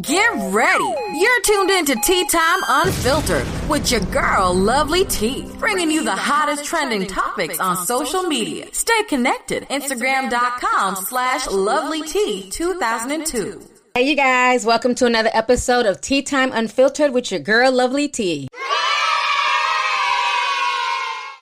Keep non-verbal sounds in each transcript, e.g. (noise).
Get ready. You're tuned in to Tea Time Unfiltered with your girl, Lovely Ti, bringing you the hottest trending topics on social media. Stay connected. Instagram.com slash Lovely Ti 2002. Hey, you guys. Welcome to another episode of Tea Time Unfiltered with your girl, Lovely Ti.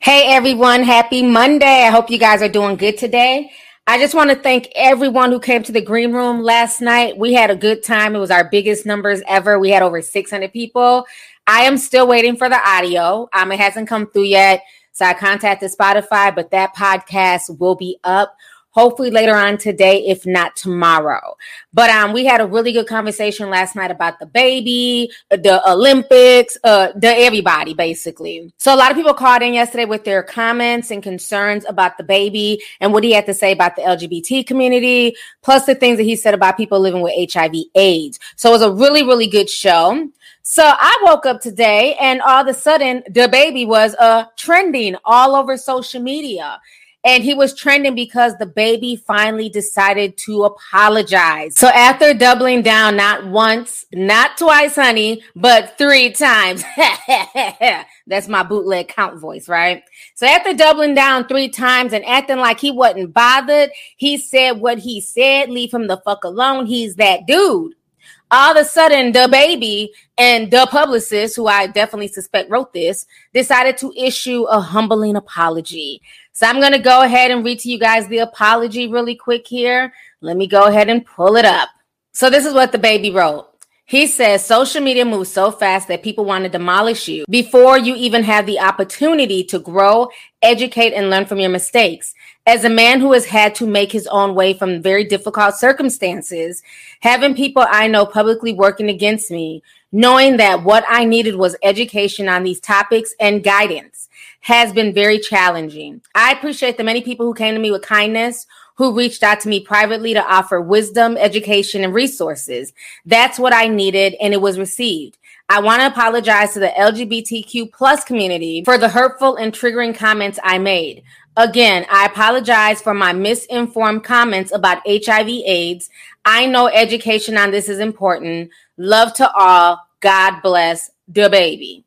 Hey, everyone. Happy Monday. I hope you guys are doing good today. I just want to thank everyone who came to the green room last night. We had a good time. It was our biggest numbers ever. We had over 600 people. I am still waiting for the audio. Um, it hasn't come through yet. So I contacted Spotify, but that podcast will be up hopefully later on today, if not tomorrow. But um, we had a really good conversation last night about the baby, the Olympics, uh, the everybody basically. So a lot of people called in yesterday with their comments and concerns about the baby and what he had to say about the LGBT community, plus the things that he said about people living with HIV/AIDS. So it was a really, really good show. So I woke up today and all of a sudden the baby was uh trending all over social media. And he was trending because the baby finally decided to apologize. So after doubling down, not once, not twice, honey, but three times. (laughs) That's my bootleg count voice, right? So after doubling down three times and acting like he wasn't bothered, he said what he said. Leave him the fuck alone. He's that dude all of a sudden the baby and the publicist who i definitely suspect wrote this decided to issue a humbling apology so I'm going to go ahead and read to you guys the apology really quick here. Let me go ahead and pull it up. So this is what the baby wrote. He says social media moves so fast that people want to demolish you before you even have the opportunity to grow, educate, and learn from your mistakes. As a man who has had to make his own way from very difficult circumstances, having people I know publicly working against me, knowing that what I needed was education on these topics and guidance has been very challenging. I appreciate the many people who came to me with kindness, who reached out to me privately to offer wisdom, education, and resources. That's what I needed, and it was received. I want to apologize to the LGBTQ plus community for the hurtful and triggering comments I made. Again, I apologize for my misinformed comments about HIV AIDS. I know education on this is important. Love to all. God bless the baby.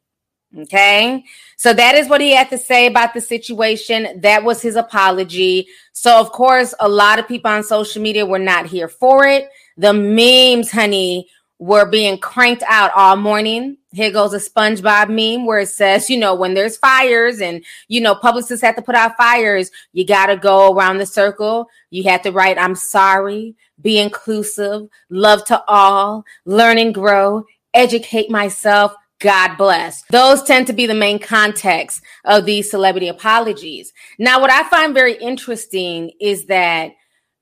Okay. So that is what he had to say about the situation. That was his apology. So, of course, a lot of people on social media were not here for it. The memes, honey, were being cranked out all morning. Here goes a SpongeBob meme where it says, you know, when there's fires and, you know, publicists have to put out fires, you got to go around the circle. You have to write, I'm sorry, be inclusive, love to all, learn and grow, educate myself, God bless. Those tend to be the main context of these celebrity apologies. Now, what I find very interesting is that,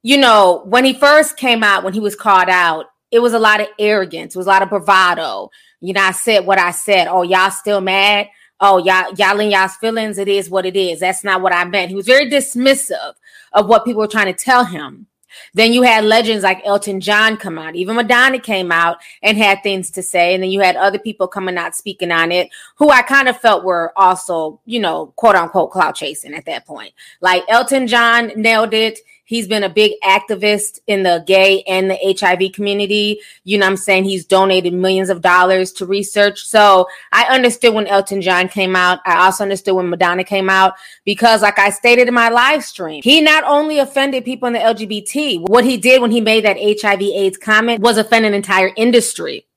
you know, when he first came out, when he was called out, it was a lot of arrogance, it was a lot of bravado. You know, I said what I said. Oh, y'all still mad? Oh, y'all, y'all in y'all's feelings. It is what it is. That's not what I meant. He was very dismissive of what people were trying to tell him. Then you had legends like Elton John come out. Even Madonna came out and had things to say. And then you had other people coming out speaking on it who I kind of felt were also, you know, quote unquote cloud chasing at that point. Like Elton John nailed it. He's been a big activist in the gay and the HIV community. You know I'm saying? He's donated millions of dollars to research. So I understood when Elton John came out. I also understood when Madonna came out because, like I stated in my live stream, he not only offended people in the LGBT, what he did when he made that HIV AIDS comment was offend an entire industry.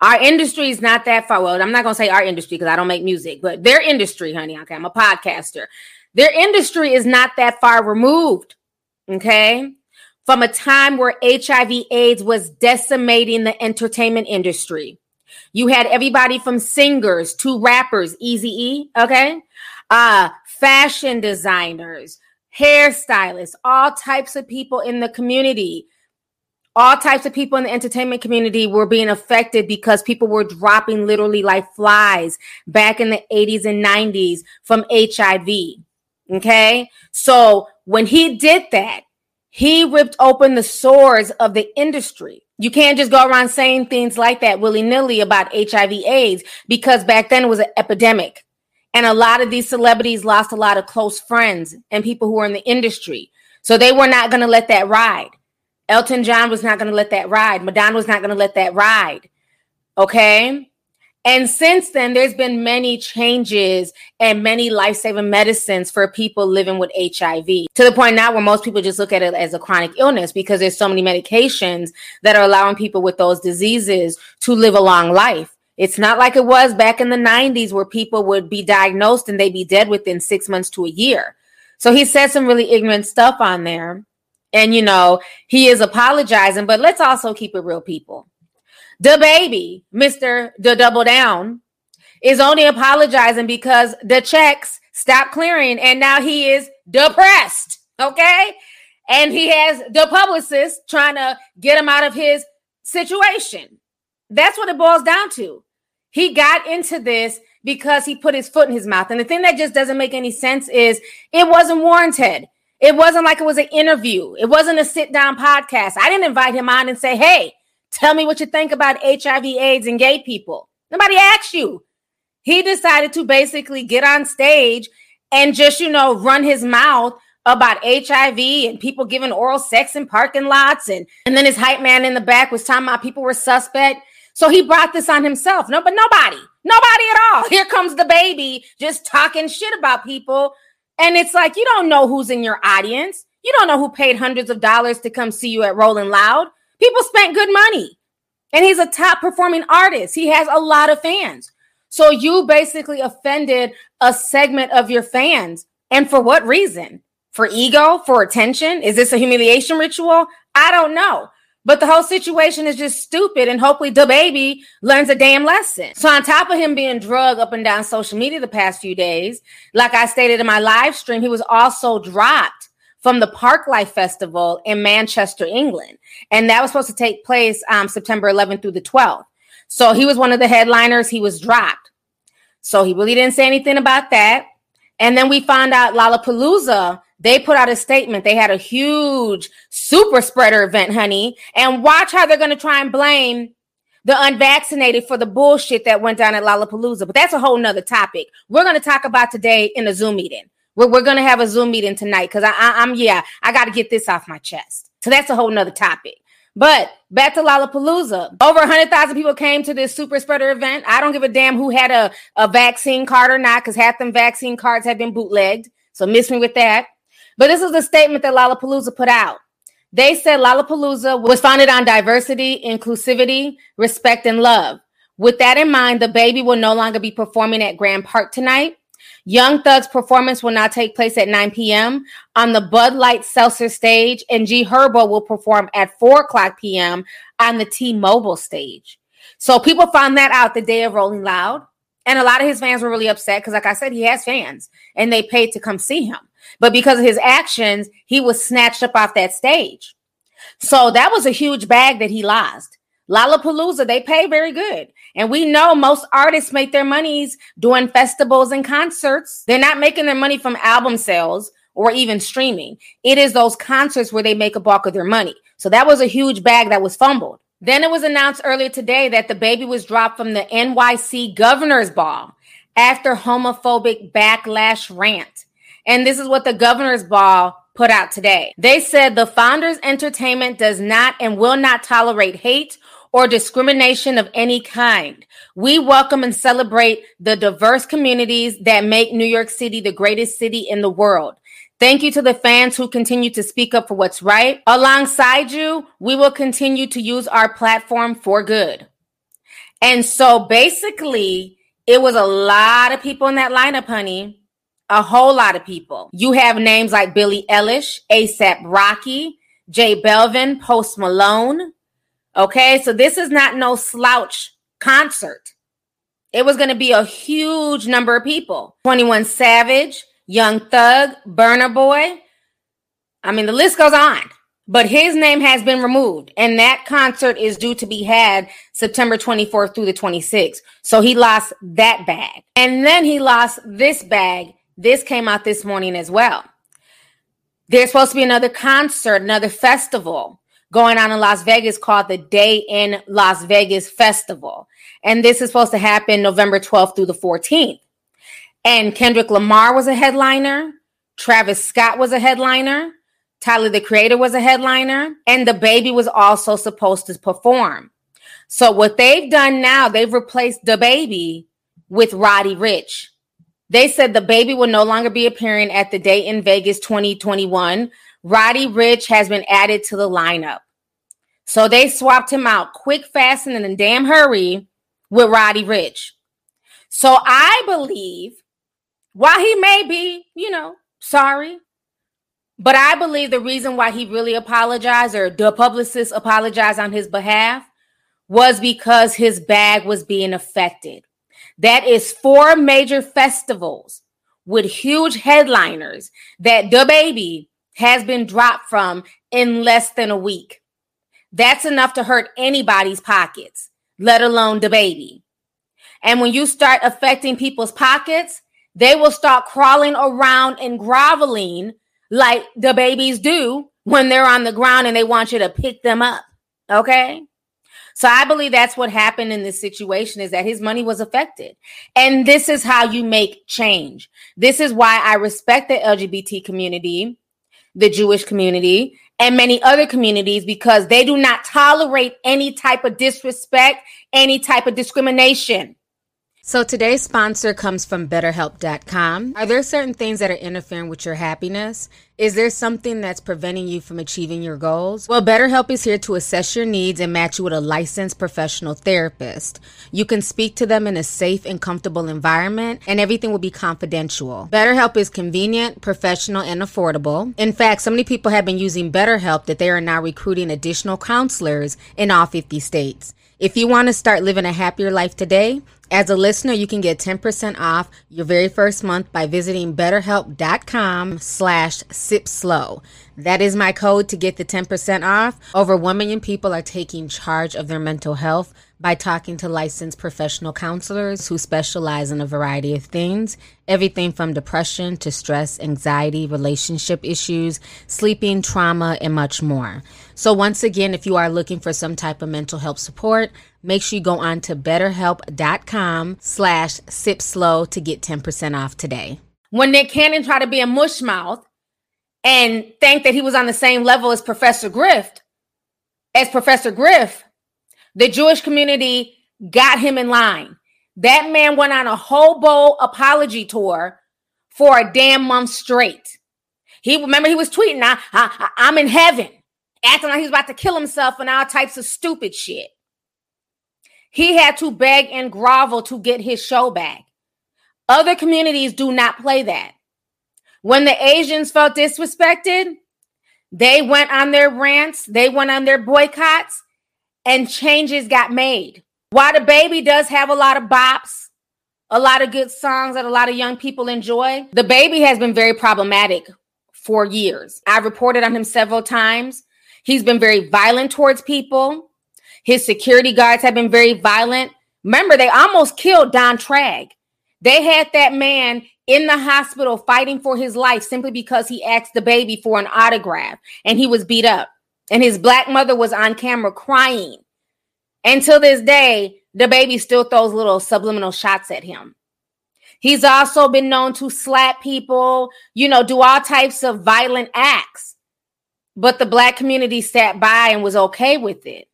Our industry is not that far. Well, I'm not going to say our industry because I don't make music, but their industry, honey. Okay. I'm a podcaster. Their industry is not that far removed okay, from a time where HIV AIDS was decimating the entertainment industry. You had everybody from singers to rappers, Easy E, okay, uh, fashion designers, hairstylists, all types of people in the community. All types of people in the entertainment community were being affected because people were dropping literally like flies back in the 80s and 90s from HIV. Okay. So when he did that, he ripped open the sores of the industry. You can't just go around saying things like that willy nilly about HIV AIDS because back then it was an epidemic. And a lot of these celebrities lost a lot of close friends and people who were in the industry. So they were not going to let that ride. Elton John was not going to let that ride. Madonna was not going to let that ride. Okay. And since then, there's been many changes and many life saving medicines for people living with HIV to the point now where most people just look at it as a chronic illness because there's so many medications that are allowing people with those diseases to live a long life. It's not like it was back in the 90s where people would be diagnosed and they'd be dead within six months to a year. So he said some really ignorant stuff on there. And, you know, he is apologizing, but let's also keep it real, people. The baby, Mr. The Double Down, is only apologizing because the checks stopped clearing and now he is depressed. Okay. And he has the publicist trying to get him out of his situation. That's what it boils down to. He got into this because he put his foot in his mouth. And the thing that just doesn't make any sense is it wasn't warranted. It wasn't like it was an interview. It wasn't a sit down podcast. I didn't invite him on and say, hey, tell me what you think about HIV, AIDS, and gay people. Nobody asked you. He decided to basically get on stage and just, you know, run his mouth about HIV and people giving oral sex in parking lots. And, and then his hype man in the back was talking about people were suspect. So he brought this on himself. No, but nobody, nobody at all. (laughs) Here comes the baby just talking shit about people and it's like, you don't know who's in your audience. You don't know who paid hundreds of dollars to come see you at Rolling Loud. People spent good money. And he's a top performing artist. He has a lot of fans. So you basically offended a segment of your fans. And for what reason? For ego? For attention? Is this a humiliation ritual? I don't know. But the whole situation is just stupid, and hopefully the baby learns a damn lesson. So, on top of him being drugged up and down social media the past few days, like I stated in my live stream, he was also dropped from the Parklife Festival in Manchester, England, and that was supposed to take place um, September 11th through the 12th. So he was one of the headliners. He was dropped. So he really didn't say anything about that. And then we found out Lollapalooza they put out a statement. They had a huge super spreader event, honey. And watch how they're going to try and blame the unvaccinated for the bullshit that went down at Lollapalooza. But that's a whole nother topic. We're going to talk about today in a Zoom meeting. We're, we're to have a Zoom meeting tonight because I, I, I'm, yeah, I got to get this off my chest. So that's a whole nother topic. But back to Lollapalooza. Over 100,000 people came to this super spreader event. I don't give a damn who had a, a vaccine card or not because half them vaccine cards have been bootlegged. So miss me with that. But this is the statement that Lollapalooza put out. They said Lollapalooza was founded on diversity, inclusivity, respect, and love. With that in mind, the baby will no longer be performing at Grand Park tonight. Young Thug's performance will now take place at 9 p.m. on the Bud Light Seltzer stage, and G Herbo will perform at 4 o'clock p.m. on the T Mobile stage. So people found that out the day of Rolling Loud. And a lot of his fans were really upset because, like I said, he has fans and they paid to come see him. But because of his actions, he was snatched up off that stage. So that was a huge bag that he lost. Lollapalooza, they pay very good. And we know most artists make their monies doing festivals and concerts. They're not making their money from album sales or even streaming. It is those concerts where they make a bulk of their money. So that was a huge bag that was fumbled. Then it was announced earlier today that the baby was dropped from the NYC governor's ball after homophobic backlash rant. And this is what the governor's ball put out today. They said the Founders Entertainment does not and will not tolerate hate or discrimination of any kind. We welcome and celebrate the diverse communities that make New York City the greatest city in the world. Thank you to the fans who continue to speak up for what's right. Alongside you, we will continue to use our platform for good. And so basically, it was a lot of people in that lineup, honey a whole lot of people. You have names like Billie Eilish, ASAP Rocky, J Balvin, Post Malone. Okay, so this is not no slouch concert. It was going to be a huge number of people 21 Savage, Young Thug, Burna Boy. I mean, the list goes on. But his name has been removed, and that concert is due to be had September 24th through the 26th. So he lost that bag. And then he lost this bag this came out this morning as well. There's supposed to be another concert, another festival going on in Las Vegas called the Day in Las Vegas Festival. And this is supposed to happen November 12th through the 14th. And Kendrick Lamar was a headliner. Travis Scott was a headliner. Tyler the Creator was a headliner, and the baby was also supposed to perform. So what they've done now, they've replaced the baby with Roddy Ricch. They said the baby will no longer be appearing at the Day N Vegas 2021. Roddy Ricch has been added to the lineup. So they swapped him out quick, fast, and in a damn hurry with Roddy Ricch. So I believe, while he may be, you know, sorry, but I believe the reason why he really apologized or the publicist apologized on his behalf was because his bag was being affected. That is four major festivals with huge headliners that the baby has been dropped from in less than a week. That's enough to hurt anybody's pockets, let alone the baby. And when you start affecting people's pockets, they will start crawling around and groveling like the babies do when they're on the ground and they want you to pick them up. Okay. So I believe that's what happened in this situation is that his money was affected. And this is how you make change. This is why I respect the LGBT community, the Jewish community, and many other communities because they do not tolerate any type of disrespect, any type of discrimination. So today's sponsor comes from BetterHelp.com. Are there certain things that are interfering with your happiness? Is there something that's preventing you from achieving your goals? Well, BetterHelp is here to assess your needs and match you with a licensed professional therapist. You can speak to them in a safe and comfortable environment, and everything will be confidential. BetterHelp is convenient, professional, and affordable. In fact, so many people have been using BetterHelp that they are now recruiting additional counselors in all 50 states. If you want to start living a happier life today, as a listener, you can get 10% off your very first month by visiting betterhelp.com slash sipslow. That is my code to get the 10% off. Over 1 million people are taking charge of their mental health by talking to licensed professional counselors who specialize in a variety of things everything from depression to stress, anxiety, relationship issues, sleeping, trauma, and much more. So, once again, if you are looking for some type of mental health support, make sure you go on to betterhelp.com slash sipslow to get 10% off today. When Nick Cannon tried to be a mushmouth and think that he was on the same level as Professor Griff, as Professor Griff, the Jewish community got him in line. That man went on a hobo apology tour for a damn month straight. He remember he was tweeting, I, I, I'm in heaven, acting like he's about to kill himself and all types of stupid shit. He had to beg and grovel to get his show back. Other communities do not play that. When the Asians felt disrespected, they went on their rants, they went on their boycotts, and changes got made. While the baby does have a lot of bops, a lot of good songs that a lot of young people enjoy, the baby has been very problematic for years. I've reported on him several times. He's been very violent towards people. His security guards have been very violent. Remember, they almost killed Don Tragg. They had that man in the hospital fighting for his life simply because he asked the baby for an autograph and he was beat up and his black mother was on camera crying. Until this day, the baby still throws little subliminal shots at him. He's also been known to slap people, you know, do all types of violent acts. But the black community sat by and was okay with it.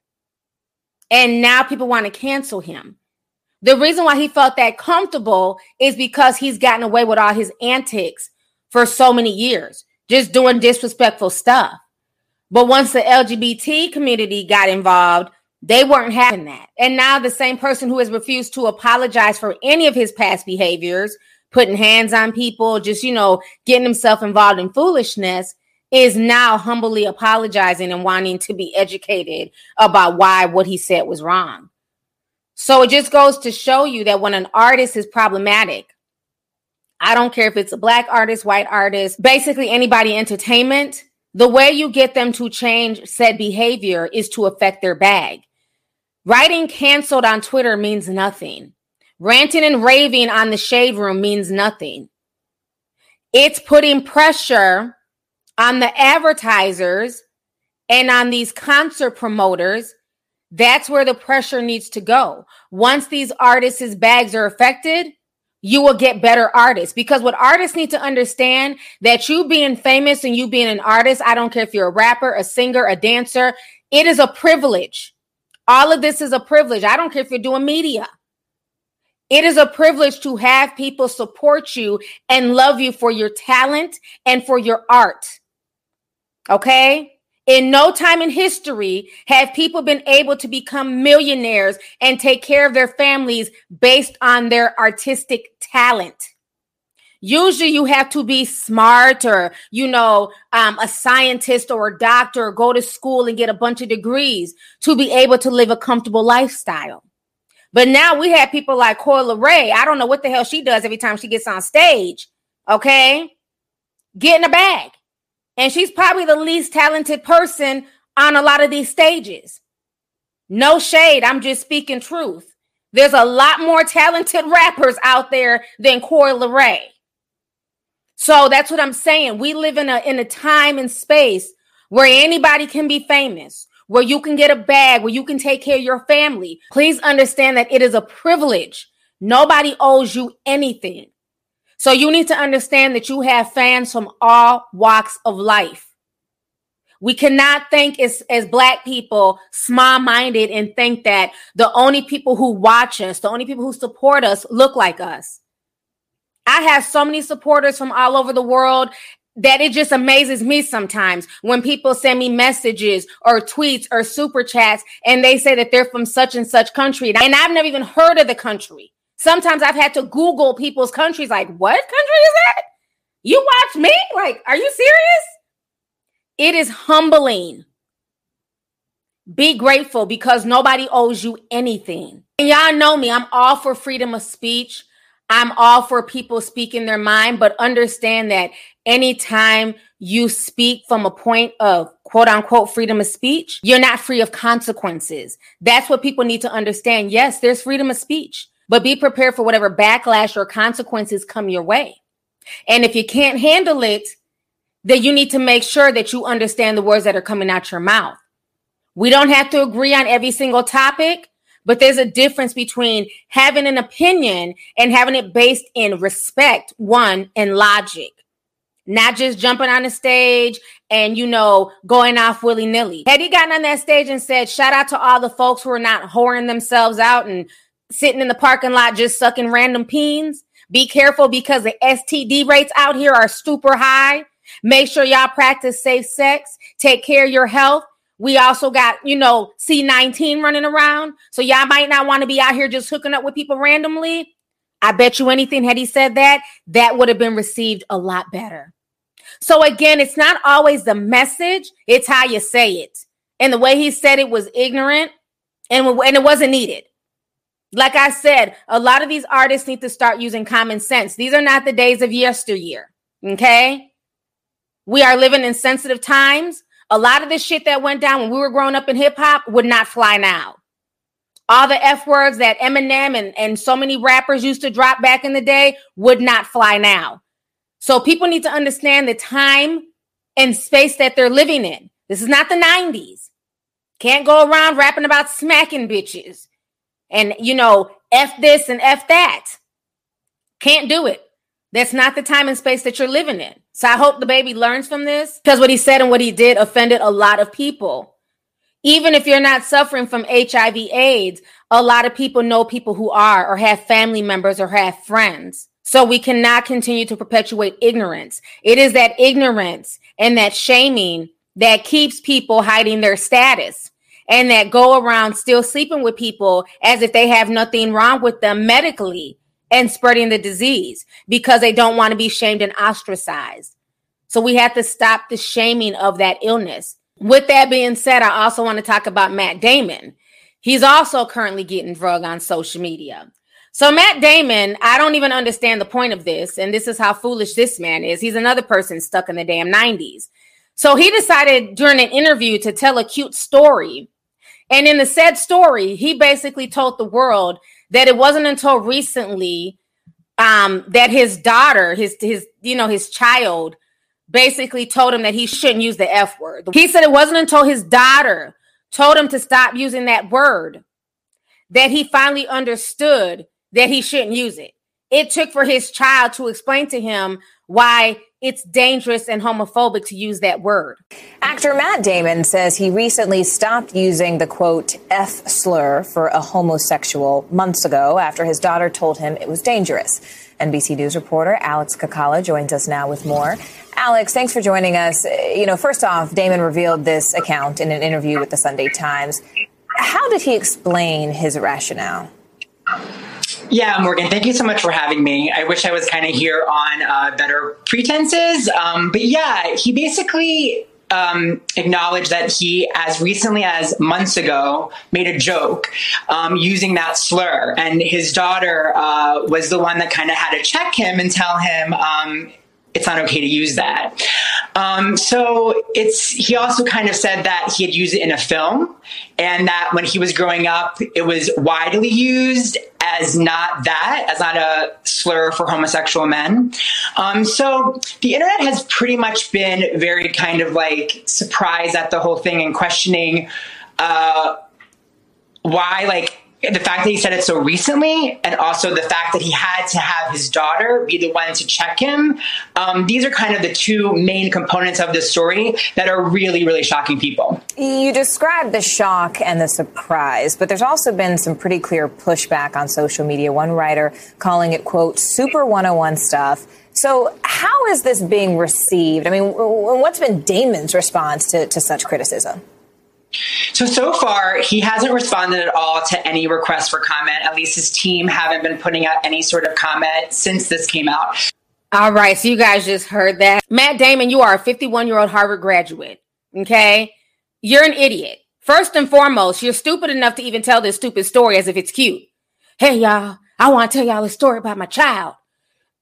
And now people want to cancel him. The reason why he felt that comfortable is because he's gotten away with all his antics for so many years, just doing disrespectful stuff. But once the LGBT community got involved, they weren't having that. And now the same person who has refused to apologize for any of his past behaviors, putting hands on people, just, you know, getting himself involved in foolishness, is now humbly apologizing and wanting to be educated about why what he said was wrong. So it just goes to show you that when an artist is problematic, I don't care if it's a black artist, white artist, basically anybody entertainment, the way you get them to change said behavior is to affect their bag. Writing canceled on Twitter means nothing. Ranting and raving on the shade room means nothing. It's putting pressure on the advertisers and on these concert promoters. That's where the pressure needs to go. Once these artists' bags are affected, you will get better artists because what artists need to understand that you being famous and you being an artist, I don't care if you're a rapper, a singer, a dancer, it is a privilege. All of this is a privilege. I don't care if you're doing media. It is a privilege to have people support you and love you for your talent and for your art. Okay? In no time in history have people been able to become millionaires and take care of their families based on their artistic talent. Usually, you have to be smart or, you know, um, a scientist or a doctor or go to school and get a bunch of degrees to be able to live a comfortable lifestyle. But now we have people like Coi Ray. I don't know what the hell she does every time she gets on stage. Okay. Get in a bag. And she's probably the least talented person on a lot of these stages. No shade, I'm just speaking truth. There's a lot more talented rappers out there than Coi Leray. So that's what I'm saying. We live in a in a time and space where anybody can be famous, where you can get a bag, where you can take care of your family. Please understand that it is a privilege. Nobody owes you anything. So you need to understand that you have fans from all walks of life. We cannot think as, as black people small minded and think that the only people who watch us, the only people who support us look like us. I have so many supporters from all over the world that it just amazes me sometimes when people send me messages or tweets or super chats and they say that they're from such and such country. And I've never even heard of the country. Sometimes I've had to Google people's countries, like, what country is that? You watch me? Like, are you serious? It is humbling. Be grateful because nobody owes you anything. And y'all know me, I'm all for freedom of speech. I'm all for people speaking their mind, but understand that anytime you speak from a point of quote unquote freedom of speech, you're not free of consequences. That's what people need to understand. Yes, there's freedom of speech but be prepared for whatever backlash or consequences come your way. And if you can't handle it, then you need to make sure that you understand the words that are coming out your mouth. We don't have to agree on every single topic, but there's a difference between having an opinion and having it based in respect, one, and logic. Not just jumping on the stage and, you know, going off willy nilly. Had he gotten on that stage and said, shout out to all the folks who are not whoring themselves out and sitting in the parking lot just sucking random peens. Be careful because the STD rates out here are super high. Make sure y'all practice safe sex. Take care of your health. We also got, you know, C19 running around. So y'all might not want to be out here just hooking up with people randomly. I bet you anything, had he said that, that would have been received a lot better. So again, it's not always the message, it's how you say it. And the way he said it was ignorant and, and it wasn't needed. Like I said, a lot of these artists need to start using common sense. These are not the days of yesteryear. Okay. We are living in sensitive times. A lot of the shit that went down when we were growing up in hip hop would not fly now. All the F words that Eminem and, and so many rappers used to drop back in the day would not fly now. So people need to understand the time and space that they're living in. This is not the 90s. Can't go around rapping about smacking bitches and you know f this and f that. Can't do it. That's not the time and space that you're living in. So i hope the baby learns from this because what he said and what he did offended a lot of people. Even if you're not suffering from hiv aids a lot of people know people who are or have family members or have friends. So we cannot continue to perpetuate ignorance. It is that ignorance and that shaming that keeps people hiding their status and that go around still sleeping with people as if they have nothing wrong with them medically and spreading the disease because they don't want to be shamed and ostracized. So we have to stop the shaming of that illness. With that being said, I also want to talk about Matt Damon. He's also currently getting drug on social media. So Matt Damon, I don't even understand the point of this, and this is how foolish this man is. He's another person stuck in the damn 90s. So he decided during an interview to tell a cute story and in the said story, he basically told the world that it wasn't until recently um, that his daughter, his his you know his child, basically told him that he shouldn't use the F word. He said it wasn't until his daughter told him to stop using that word that he finally understood that he shouldn't use it. it took for his child to explain to him why it's dangerous and homophobic to use that word. Actor Matt Damon says he recently stopped using the quote F slur for a homosexual months ago after his daughter told him it was dangerous. NBC News reporter Alex Kakala joins us now with more. Alex, thanks for joining us. You know, first off, Damon revealed this account in an interview with the Sunday Times. How did he explain his rationale? Yeah, Morgan, thank you so much for having me. I wish I was kind of here on uh, better pretenses. Um, but yeah, he basically um, acknowledged that he, as recently as months ago, made a joke um, using that slur. And his daughter uh, was the one that kind of had to check him and tell him um, it's not okay to use that. Um, so it's he also kind of said that he had used it in a film, and that when he was growing up, it was widely used as not that, as not a slur for homosexual men. Um, so the internet has pretty much been very kind of like surprised at the whole thing and questioning uh, why, like the fact that he said it so recently and also the fact that he had to have his daughter be the one to check him um, these are kind of the two main components of this story that are really really shocking people. You described the shock and the surprise but there's also been some pretty clear pushback on social media. One writer calling it quote super 101 stuff. So how is this being received? I mean what's been damon's response to, to such criticism so, so far, he hasn't responded at all to any requests for comment. At least his team haven't been putting out any sort of comment since this came out. All right. So, you guys just heard that. Matt Damon, you are a 51 year old Harvard graduate. Okay. You're an idiot. First and foremost, you're stupid enough to even tell this stupid story as if it's cute. Hey, y'all, I want to tell y'all a story about my child.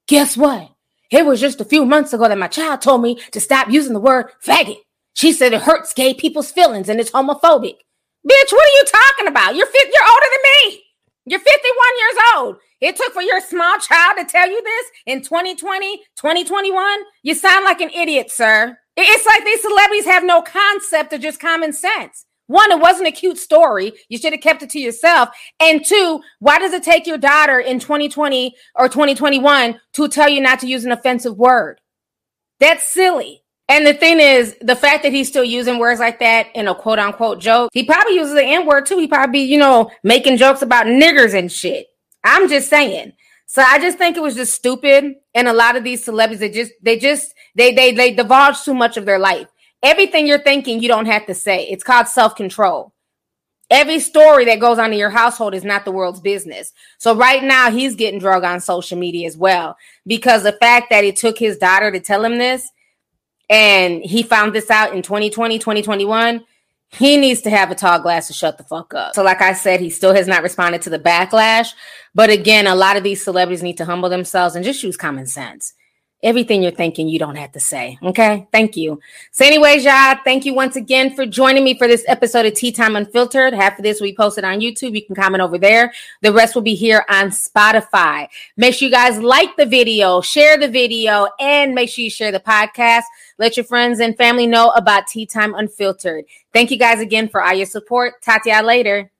Guess what? It was just a few months ago that my child told me to stop using the word faggot. She said it hurts gay people's feelings and it's homophobic. Bitch, what are you talking about? You're you're older than me. You're 51 years old. It took for your small child to tell you this in 2020, 2021. You sound like an idiot, sir. It's like these celebrities have no concept of just common sense. One, it wasn't a cute story. You should have kept it to yourself. And two, why does it take your daughter in 2020 or 2021 to tell you not to use an offensive word? That's silly. And the thing is, the fact that he's still using words like that in a quote unquote joke, he probably uses the N word too. He probably, be, you know, making jokes about niggers and shit. I'm just saying. So I just think it was just stupid. And a lot of these celebrities, they just, they just, they, they, they divulge too much of their life. Everything you're thinking, you don't have to say. It's called self control. Every story that goes on in your household is not the world's business. So right now he's getting drug on social media as well because the fact that it took his daughter to tell him this and he found this out in 2020, 2021, he needs to have a tall glass to shut the fuck up. So, like I said, he still has not responded to the backlash. But again, a lot of these celebrities need to humble themselves and just use common sense. Everything you're thinking, you don't have to say. Okay. Thank you. So, anyways, y'all, thank you once again for joining me for this episode of Tea Time Unfiltered. Half of this we posted on YouTube. You can comment over there. The rest will be here on Spotify. Make sure you guys like the video, share the video, and make sure you share the podcast. Let your friends and family know about Tea Time Unfiltered. Thank you guys again for all your support. Talk later.